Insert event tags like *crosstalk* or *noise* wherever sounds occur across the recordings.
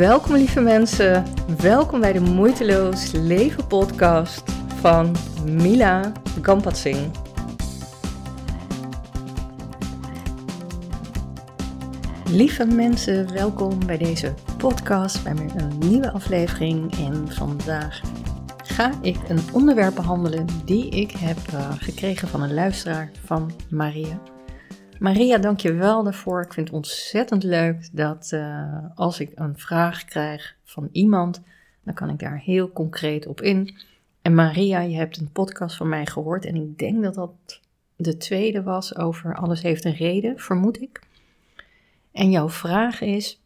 Welkom lieve mensen, welkom bij de Moeiteloos Leven podcast van Mila Gampatsing. Lieve mensen, welkom bij deze podcast, bij weer een nieuwe aflevering. En vandaag ga ik een onderwerp behandelen die ik heb uh, gekregen van een luisteraar van Maria. Maria, dank je wel daarvoor. Ik vind het ontzettend leuk dat uh, als ik een vraag krijg van iemand, dan kan ik daar heel concreet op in. En Maria, je hebt een podcast van mij gehoord en ik denk dat dat de tweede was over alles heeft een reden, vermoed ik. En jouw vraag is,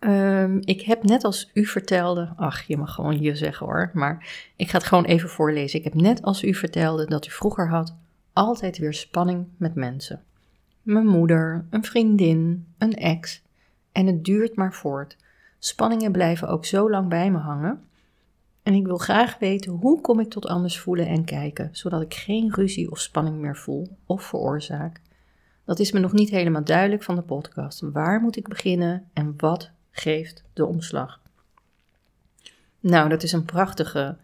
um, ik heb net als u vertelde, ach je mag gewoon je zeggen hoor, maar ik ga het gewoon even voorlezen. Ik heb net als u vertelde dat u vroeger had altijd weer spanning met mensen. Mijn moeder, een vriendin, een ex. En het duurt maar voort. Spanningen blijven ook zo lang bij me hangen. En ik wil graag weten hoe kom ik tot anders voelen en kijken, zodat ik geen ruzie of spanning meer voel of veroorzaak. Dat is me nog niet helemaal duidelijk van de podcast. Waar moet ik beginnen en wat geeft de omslag? Nou, dat is een prachtige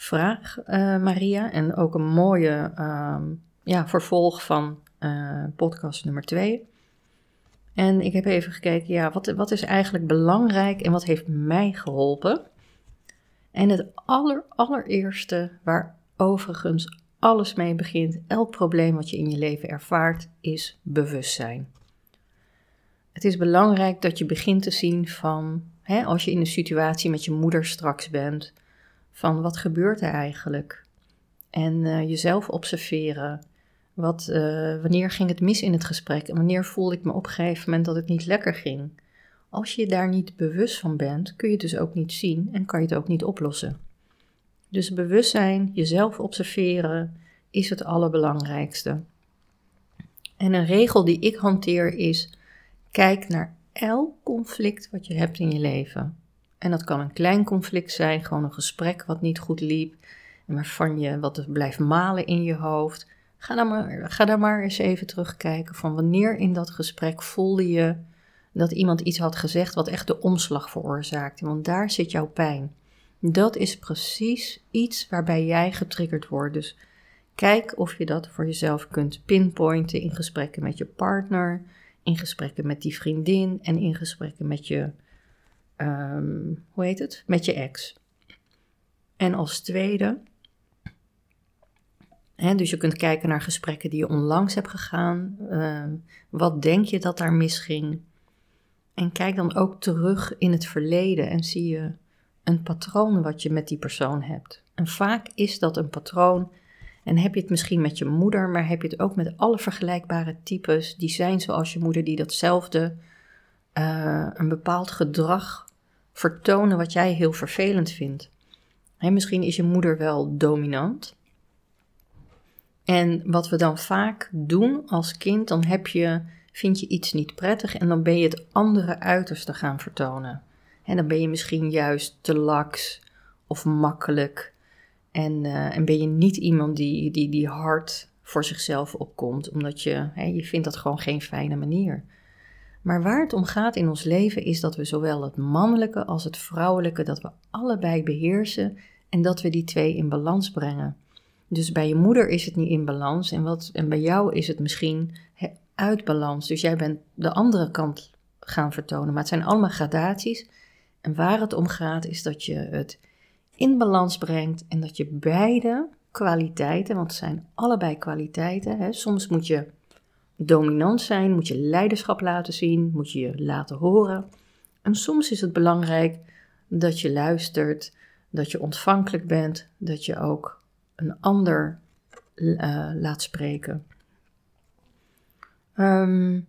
vraag, uh, Maria. En ook een mooie uh, ja, vervolg van uh, podcast nummer 2. En ik heb even gekeken, ja, wat, wat is eigenlijk belangrijk en wat heeft mij geholpen? En het aller, allereerste, waar overigens alles mee begint, elk probleem wat je in je leven ervaart, is bewustzijn. Het is belangrijk dat je begint te zien van, hè, als je in een situatie met je moeder straks bent, van wat gebeurt er eigenlijk? En uh, jezelf observeren. Wat, uh, wanneer ging het mis in het gesprek? En wanneer voelde ik me op een gegeven moment dat het niet lekker ging? Als je daar niet bewust van bent, kun je het dus ook niet zien en kan je het ook niet oplossen. Dus bewustzijn, jezelf observeren, is het allerbelangrijkste. En een regel die ik hanteer is: kijk naar elk conflict wat je hebt in je leven. En dat kan een klein conflict zijn, gewoon een gesprek wat niet goed liep, waarvan je wat blijft malen in je hoofd. Ga dan maar, ga dan maar eens even terugkijken van wanneer in dat gesprek voelde je dat iemand iets had gezegd wat echt de omslag veroorzaakte, want daar zit jouw pijn. Dat is precies iets waarbij jij getriggerd wordt. Dus kijk of je dat voor jezelf kunt pinpointen in gesprekken met je partner, in gesprekken met die vriendin en in gesprekken met je um, hoe heet het? Met je ex. En als tweede, hè, dus je kunt kijken naar gesprekken die je onlangs hebt gegaan. Uh, wat denk je dat daar misging? En kijk dan ook terug in het verleden en zie je een patroon wat je met die persoon hebt. En vaak is dat een patroon. En heb je het misschien met je moeder, maar heb je het ook met alle vergelijkbare types die zijn zoals je moeder, die datzelfde, uh, een bepaald gedrag vertonen wat jij heel vervelend vindt. misschien is je moeder wel dominant. En wat we dan vaak doen als kind, dan heb je, vind je iets niet prettig en dan ben je het andere uiterste gaan vertonen. En dan ben je misschien juist te laks of makkelijk. En, uh, en ben je niet iemand die, die, die hard voor zichzelf opkomt, omdat je, je vindt dat gewoon geen fijne manier. Maar waar het om gaat in ons leven is dat we zowel het mannelijke als het vrouwelijke, dat we allebei beheersen en dat we die twee in balans brengen. Dus bij je moeder is het niet in balans en, wat, en bij jou is het misschien uit balans. Dus jij bent de andere kant gaan vertonen. Maar het zijn allemaal gradaties. En waar het om gaat is dat je het in balans brengt en dat je beide kwaliteiten, want het zijn allebei kwaliteiten. Hè, soms moet je dominant zijn, moet je leiderschap laten zien, moet je je laten horen. En soms is het belangrijk dat je luistert, dat je ontvankelijk bent, dat je ook een ander uh, laat spreken. Um,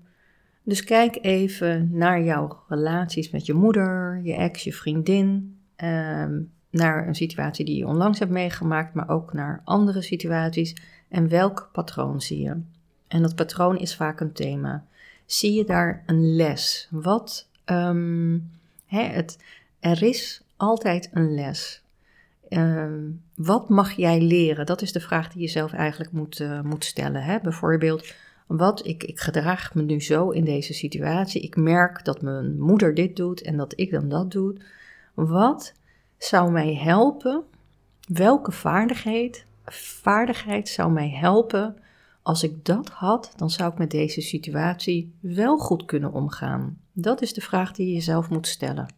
dus kijk even naar jouw relaties met je moeder, je ex, je vriendin. Um, naar een situatie die je onlangs hebt meegemaakt, maar ook naar andere situaties. En welk patroon zie je? En dat patroon is vaak een thema. Zie je daar een les? Wat, um, hè, het, er is altijd een les. Um, wat mag jij leren? Dat is de vraag die je zelf eigenlijk moet, uh, moet stellen. Hè? Bijvoorbeeld, Wat, ik, ik gedraag me nu zo in deze situatie. Ik merk dat mijn moeder dit doet en dat ik dan dat doe. Wat zou mij helpen? Welke vaardigheid, vaardigheid zou mij helpen als ik dat had, dan zou ik met deze situatie wel goed kunnen omgaan. Dat is de vraag die je jezelf moet stellen.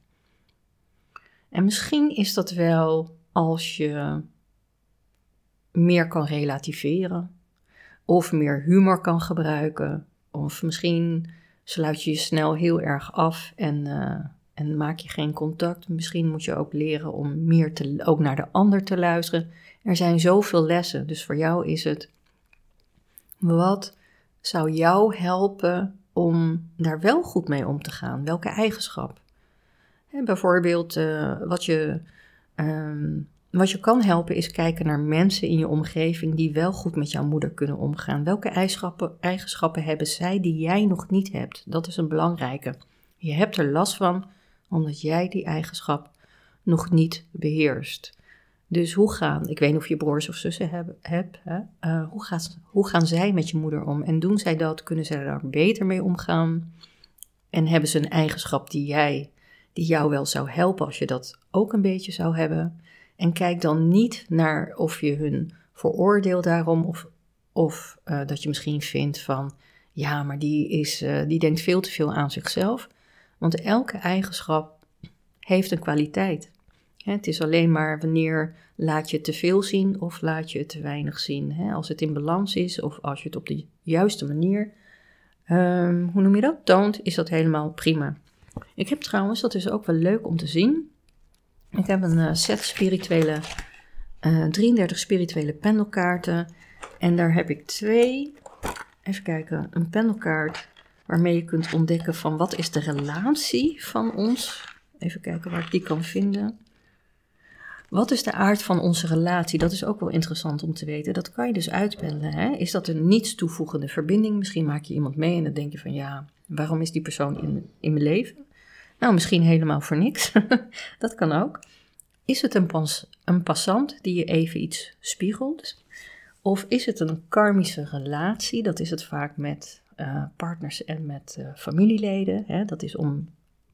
En misschien is dat wel als je meer kan relativeren, of meer humor kan gebruiken, of misschien sluit je je snel heel erg af en, uh, en maak je geen contact. Misschien moet je ook leren om meer te, ook naar de ander te luisteren. Er zijn zoveel lessen, dus voor jou is het wat zou jou helpen om daar wel goed mee om te gaan? Welke eigenschap? bijvoorbeeld, uh, wat, je, um, wat je kan helpen is kijken naar mensen in je omgeving die wel goed met jouw moeder kunnen omgaan. Welke eigenschappen, eigenschappen hebben zij die jij nog niet hebt? Dat is een belangrijke. Je hebt er last van omdat jij die eigenschap nog niet beheerst. Dus hoe gaan, ik weet niet of je broers of zussen hebt? Uh, hoe, hoe gaan zij met je moeder om? En doen zij dat? Kunnen zij daar beter mee omgaan? En hebben ze een eigenschap die jij, die jou wel zou helpen als je dat ook een beetje zou hebben? En kijk dan niet naar of je hun veroordeelt daarom of, of uh, dat je misschien vindt van, ja, maar die, is, uh, die denkt veel te veel aan zichzelf. Want elke eigenschap heeft een kwaliteit. Het is alleen maar wanneer laat je te veel zien of laat je te weinig zien. Als het in balans is of als je het op de juiste manier, um, hoe noem je dat, toont, is dat helemaal prima. Ik heb trouwens, dat is ook wel leuk om te zien. Ik heb een uh, set spirituele, uh, eh, 33 spirituele pendelkaarten. En daar heb ik twee, even kijken, een pendelkaart waarmee je kunt ontdekken van wat is de relatie van ons. Even kijken waar ik die kan vinden. Wat is de aard van onze relatie? Dat is ook wel interessant om te weten. Dat kan je dus uitpendelen. Hè? Is dat een niets toevoegende verbinding? Misschien maak je iemand mee en dan denk je van ja, waarom is die persoon in, in mijn leven? Nou, misschien helemaal voor niks. *laughs* dat kan ook. Is het een, een passant die je even iets spiegelt? Of is het een karmische relatie? Dat is het vaak met uh, partners en met uh, familieleden. Hè? Dat is om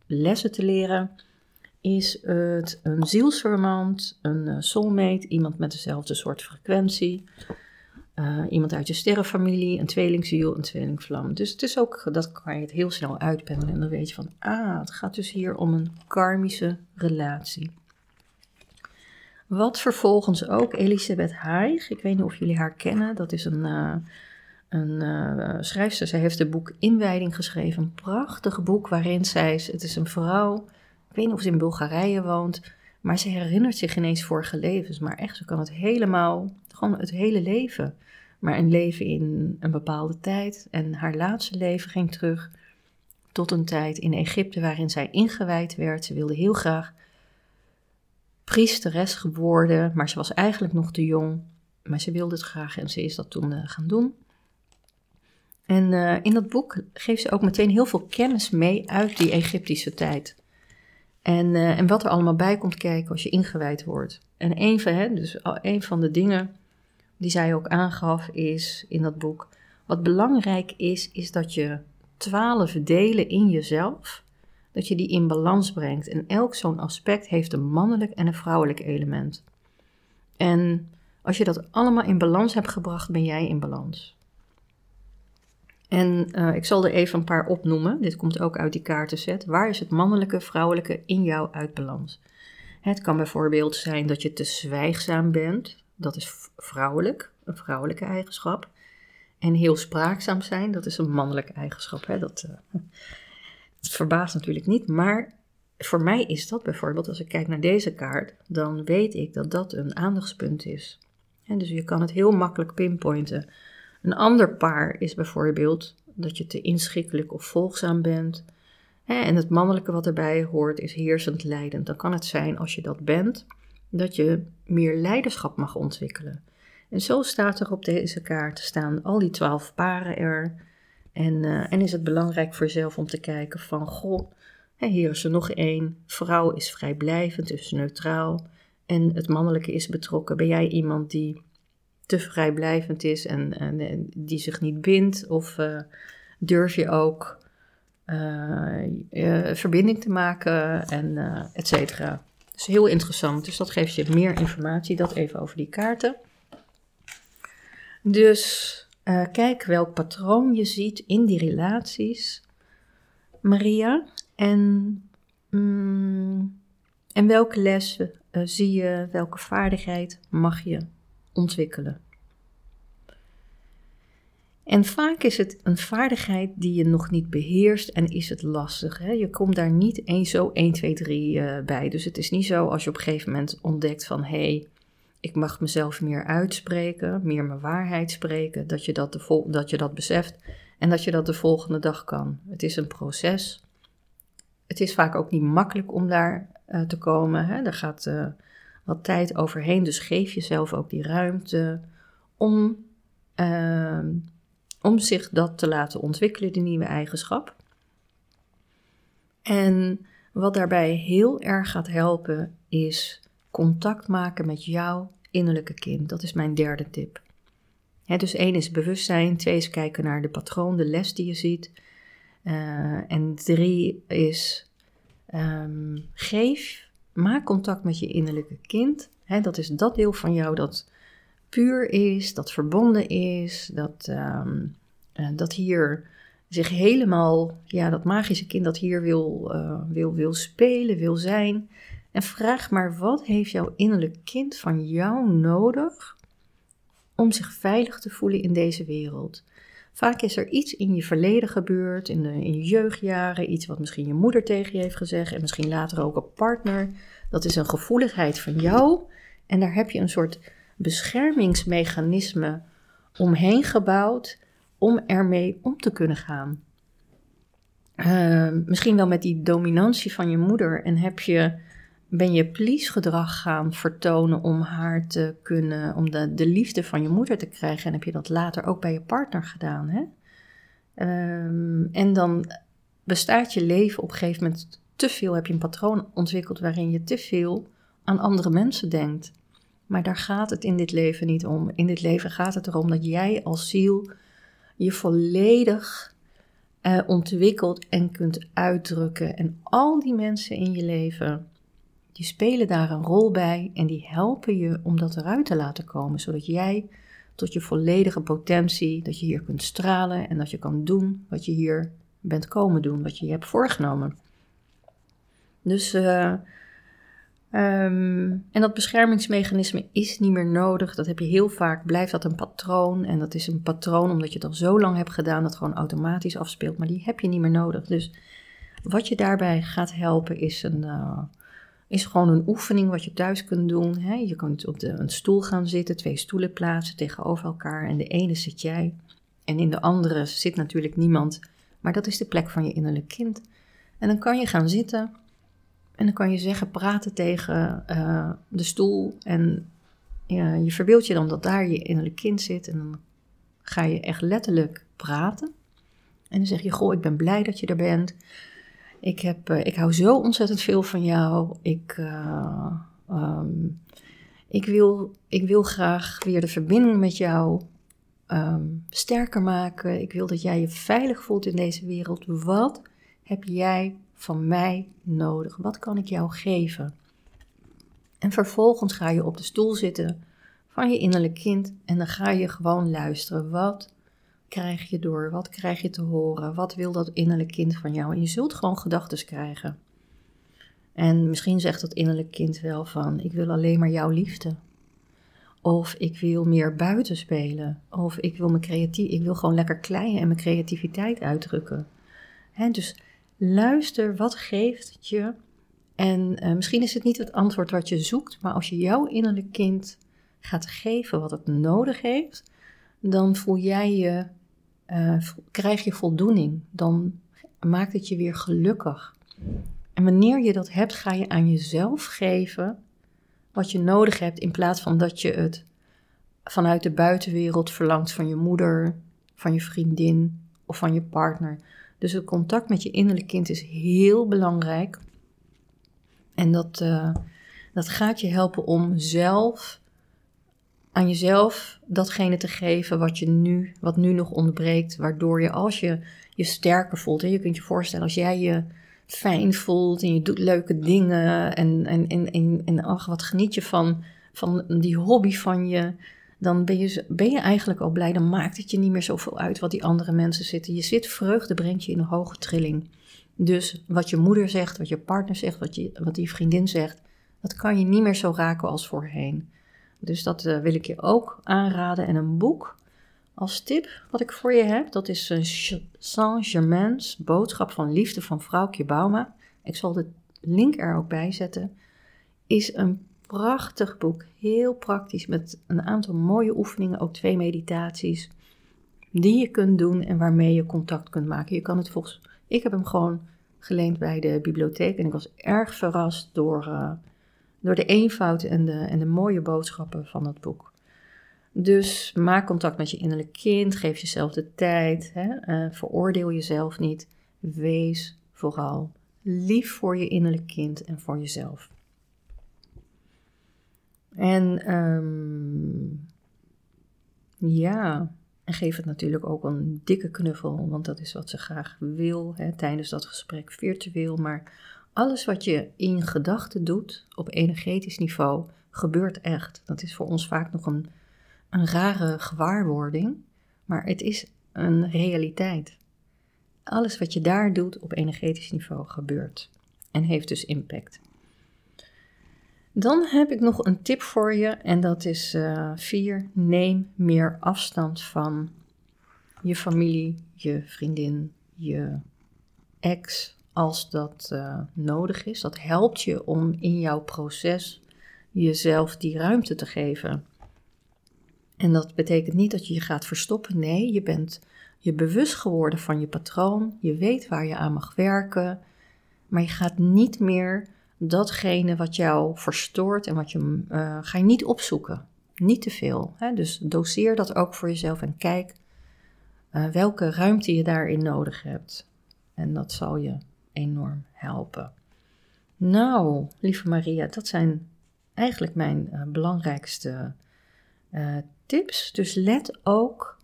lessen te leren is het een zielsverwant, een eh, soulmate, iemand met dezelfde soort frequentie, uh, iemand uit je sterrenfamilie, een tweelingziel, een tweelingvlam. Dus het is ook, dat kan je het heel snel uitpendelen en dan weet je van, ah, het gaat dus hier om een karmische relatie. Wat vervolgens ook Elisabeth Haig, ik weet niet of jullie haar kennen, dat is een, uh, een schrijfster. Zij heeft het boek Inwijding geschreven, een prachtig boek waarin zij, het is een vrouw weet niet of ze in Bulgarije woont, maar ze herinnert zich ineens vorige levens. Maar echt, ze kan het helemaal, gewoon het hele leven. Maar een leven in een bepaalde tijd. En haar laatste leven ging terug tot een tijd in Egypte waarin zij ingewijd werd. Ze wilde heel graag priesteres geworden, maar ze was eigenlijk nog te jong. Maar ze wilde het graag en ze is dat toen uh, gaan doen. En uh, in dat boek geeft ze ook meteen heel veel kennis mee uit die Egyptische tijd. En, uh, en wat er allemaal bij komt kijken als je ingewijd wordt. En een van, hè, dus een van de dingen die zij ook aangaf is in dat boek. Wat belangrijk is, is dat je twaalf delen in jezelf, dat je die in balans brengt. En elk zo'n aspect heeft een mannelijk en een vrouwelijk element. En als je dat allemaal in balans hebt gebracht, ben jij in balans. En uh, ik zal er even een paar opnoemen. Dit komt ook uit die kaartenset. Waar is het mannelijke, vrouwelijke in jou uit balans? Het kan bijvoorbeeld zijn dat je te zwijgzaam bent. Dat is vrouwelijk, een vrouwelijke eigenschap. En heel spraakzaam zijn, dat is een mannelijke eigenschap. Hè? Dat, *laughs* dat verbaast natuurlijk niet, maar voor mij is dat bijvoorbeeld, als ik kijk naar deze kaart, dan weet ik dat dat een aandachtspunt is. En dus je kan het heel makkelijk pinpointen. Een ander paar is bijvoorbeeld dat je te inschikkelijk of volgzaam bent. En het mannelijke wat erbij hoort is heersend leidend. Dan kan het zijn als je dat bent, dat je meer leiderschap mag ontwikkelen. En zo staat er op deze kaart, staan al die twaalf paren er. En, uh, en is het belangrijk voor jezelf om te kijken van, goh, hier is er nog één. Vrouw is vrijblijvend, dus neutraal. En het mannelijke is betrokken. Ben jij iemand die te vrijblijvend is en, en, die zich niet bindt? Of uh, durf je ook uh, verbinding te maken en et cetera? Dat is heel interessant, dus dat geeft je meer informatie. Dat even over die kaarten. Dus kijk welk patroon je ziet in die relaties, Maria. En, mm, en welke lessen zie je, welke vaardigheid mag je ontwikkelen. En vaak is het een vaardigheid die je nog niet beheerst en is het lastig. Hè? Je komt daar niet één zo 1, 2, 3 uh, bij. Dus het is niet zo als je op een gegeven moment ontdekt van hé, hey, ik mag mezelf meer uitspreken, meer mijn waarheid spreken, dat je dat, de dat je dat beseft en dat je dat de volgende dag kan. Het is een proces. Het is vaak ook niet makkelijk om daar uh, te komen. Hè? Er gaat uh, wat tijd overheen. Dus geef jezelf ook die ruimte om, uh, om zich dat te laten ontwikkelen, die nieuwe eigenschap. En wat daarbij heel erg gaat helpen, is contact maken met jouw innerlijke kind. Dat is mijn derde tip. dus één is bewustzijn, twee is kijken naar de patroon, de les die je ziet. Uh, en drie is um, geef Maak contact met je innerlijke kind. dat is dat deel van jou dat puur is, dat verbonden is, dat, ehm, eh, dat hier zich helemaal, ja, dat magische kind dat hier wil, uh, wil, wil spelen, wil zijn. En vraag maar, wat heeft jouw innerlijk kind van jou nodig om zich veilig te voelen in deze wereld? Vaak is er iets in je verleden gebeurd, in, de, in je jeugdjaren, iets wat misschien je moeder tegen je heeft gezegd en misschien later ook een partner. Dat is een gevoeligheid van jou en daar heb je een soort beschermingsmechanisme omheen gebouwd om ermee om te kunnen gaan. Uh, misschien wel met die dominantie van je moeder en heb je, ben je please gedrag gaan vertonen om haar te kunnen, om de, de liefde van je moeder te krijgen en heb je dat later ook bij je partner gedaan. Hè? Um, en dan bestaat je leven op een gegeven moment te veel, heb je een patroon ontwikkeld waarin je te veel aan andere mensen denkt. Maar daar gaat het in dit leven niet om. In dit leven gaat het erom dat jij als ziel je volledig uh, ontwikkelt en kunt uitdrukken. En al die mensen in je leven, die spelen daar een rol bij en die helpen je om dat eruit te laten komen, zodat jij tot je volledige potentie, dat je hier kunt stralen en dat je kan doen wat je hier bent komen doen, wat je je hebt voorgenomen. Dus, uh, um, en dat beschermingsmechanisme is niet meer nodig. Dat heb je heel vaak, blijft dat een patroon. En dat is een patroon omdat je het al zo lang hebt gedaan, dat gewoon automatisch afspeelt. Maar die heb je niet meer nodig. Dus wat je daarbij gaat helpen is, een, uh, is gewoon een oefening wat je thuis kunt doen. Hè? Je kunt op de, een stoel gaan zitten, twee stoelen plaatsen tegenover elkaar. En de ene zit jij en in de andere zit natuurlijk niemand. Maar dat is de plek van je innerlijk kind. En dan kan je gaan zitten en dan kan je zeggen, praten tegen uh, de stoel. En je verbeeldt je dan dat daar je innerlijk kind zit. En dan ga je echt letterlijk praten. En dan zeg je, goh, ik ben blij dat je er bent. Ik, heb, uh, ik hou zo ontzettend veel van jou. Ik, uh, um, ik, wil, ik wil graag weer de verbinding met jou um, sterker maken. Ik wil dat jij je veilig voelt in deze wereld. Wat heb jij van mij nodig? Wat kan ik jou geven? En vervolgens ga je op de stoel zitten van je innerlijk kind en dan ga je gewoon luisteren. Wat krijg je door? Wat krijg je te horen? Wat wil dat innerlijk kind van jou? En je zult gewoon gedachten krijgen. En misschien zegt dat innerlijk kind wel van: Ik wil alleen maar jouw liefde. Of ik wil meer buiten spelen. Of ik wil, mijn creatief, ik wil gewoon lekker kleien en mijn creativiteit uitdrukken. He, dus Luister, wat geeft het je? En uh, misschien is het niet het antwoord wat je zoekt, maar als je jouw innerlijk kind gaat geven wat het nodig heeft, dan voel jij je, uh, krijg je voldoening. Dan maakt het je weer gelukkig. En wanneer je dat hebt, ga je aan jezelf geven wat je nodig hebt, in plaats van dat je het vanuit de buitenwereld verlangt van je moeder, van je vriendin of van je partner. Dus het contact met je innerlijk kind is heel belangrijk. En dat, uh, dat gaat je helpen om zelf aan jezelf datgene te geven wat, je nu, wat nu nog ontbreekt. Waardoor je als je je sterker voelt. En je kunt je voorstellen als jij je fijn voelt en je doet leuke dingen. En, en, en, en, en ach, wat geniet je van, van die hobby van je. Dan ben je, ben je eigenlijk al blij. Dan maakt het je niet meer zoveel uit wat die andere mensen zitten. Je zit vreugde brengt je in een hoge trilling. Dus wat je moeder zegt, wat je partner zegt, wat, je, wat die vriendin zegt, dat kan je niet meer zo raken als voorheen. Dus dat uh, wil ik je ook aanraden. En een boek als tip wat ik voor je heb, dat is uh, Saint-Germain's Boodschap van Liefde van Vrouwtje Bauma. Ik zal de link er ook bij zetten. Is een prachtig boek, heel praktisch, met een aantal mooie oefeningen, ook twee meditaties, die je kunt doen en waarmee je contact kunt maken. Je kan het volgens, ik heb hem gewoon geleend bij de bibliotheek en ik was erg verrast door, uh, door de eenvoud en de, en de mooie boodschappen van het boek. Dus maak contact met je innerlijk kind, geef jezelf de tijd, hè, uh, veroordeel jezelf niet. Wees vooral lief voor je innerlijk kind en voor jezelf. En um, ja, en geef het natuurlijk ook een dikke knuffel, want dat is wat ze graag wil hè, tijdens dat gesprek, virtueel. Maar alles wat je in gedachten doet op energetisch niveau, gebeurt echt. Dat is voor ons vaak nog een, een rare gewaarwording, maar het is een realiteit. Alles wat je daar doet op energetisch niveau gebeurt en heeft dus impact. Dan heb ik nog een tip voor je en dat is 4. Uh, neem meer afstand van je familie, je vriendin, je ex als dat uh, nodig is. Dat helpt je om in jouw proces jezelf die ruimte te geven. En dat betekent niet dat je je gaat verstoppen. Nee, je bent je bewust geworden van je patroon. Je weet waar je aan mag werken. Maar je gaat niet meer datgene wat jou verstoort en wat je uh, ga je niet opzoeken. Niet te veel. Hè? Dus doseer dat ook voor jezelf en kijk uh, welke ruimte je daarin nodig hebt. En dat zal je enorm helpen. Nou, lieve Maria, dat zijn eigenlijk mijn uh, belangrijkste tips. Dus let ook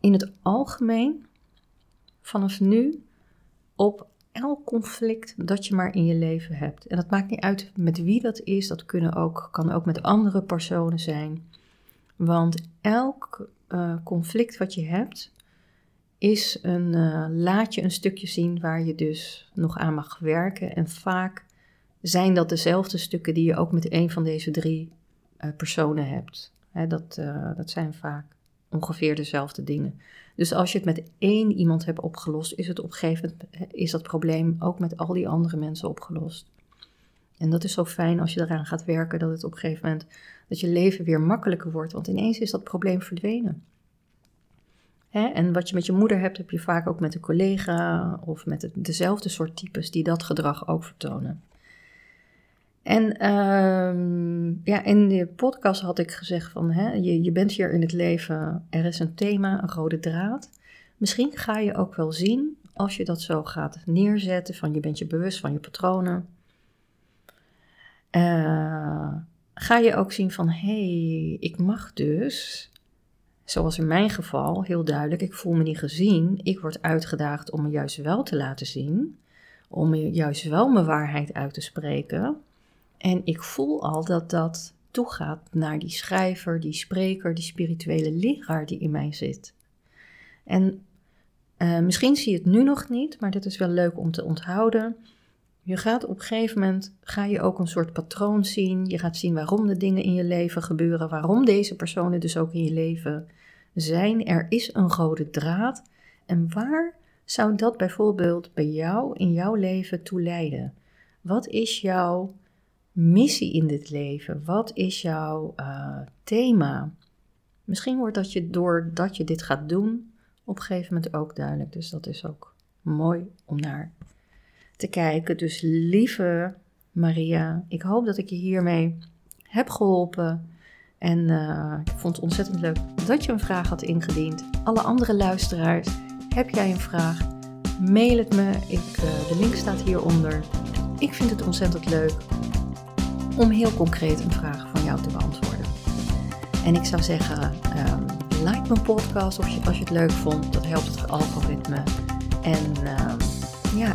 in het algemeen vanaf nu op elk conflict dat je maar in je leven hebt. En dat maakt niet uit met wie dat is, dat kunnen ook, kan ook met andere personen zijn. Want elk uh, conflict wat je hebt, is een, uh, laat je een stukje zien waar je dus nog aan mag werken. En vaak zijn dat dezelfde stukken die je ook met een van deze drie uh, personen hebt. Hè, dat, dat zijn vaak ongeveer dezelfde dingen. Dus als je het met één iemand hebt opgelost, is het op is dat probleem ook met al die andere mensen opgelost. En dat is zo fijn als je eraan gaat werken, dat het op een gegeven moment dat je leven weer makkelijker wordt, want ineens is dat probleem verdwenen. Hè? En wat je met je moeder hebt, heb je vaak ook met een collega of met dezelfde soort types die dat gedrag ook vertonen. En um, ja, in de podcast had ik gezegd van, hè, je, je bent hier in het leven, er is een thema, een rode draad. Misschien ga je ook wel zien, als je dat zo gaat neerzetten, van je bent je bewust van je patronen. Uh, ga je ook zien van, hé, hey, ik mag dus, zoals in mijn geval, heel duidelijk, ik voel me niet gezien. Ik word uitgedaagd om me juist wel te laten zien, om juist wel mijn waarheid uit te spreken. En ik voel al dat dat toegaat naar die schrijver, die spreker, die spirituele leraar die in mij zit. En uh, misschien zie je het nu nog niet, maar dit is wel leuk om te onthouden. Je gaat op een gegeven moment, ga je ook een soort patroon zien. Je gaat zien waarom de dingen in je leven gebeuren, waarom deze personen dus ook in je leven zijn. Er is een rode draad. En waar zou dat bijvoorbeeld bij jou in jouw leven toe leiden? Wat is jouw missie in dit leven? Wat is jouw uh, thema? Misschien wordt dat je doordat je dit gaat doen, op een gegeven moment ook duidelijk. Dus dat is ook mooi om naar te kijken. Dus lieve Maria, ik hoop dat ik je hiermee heb geholpen. En uh, ik vond het ontzettend leuk dat je een vraag had ingediend. Alle andere luisteraars, heb jij een vraag? Mail het me. Ik, uh, de link staat hieronder. Ik vind het ontzettend leuk om heel concreet een vraag van jou te beantwoorden. En ik zou zeggen, um, like mijn podcast als je, als je het leuk vond. Dat helpt het algoritme. En um, ja,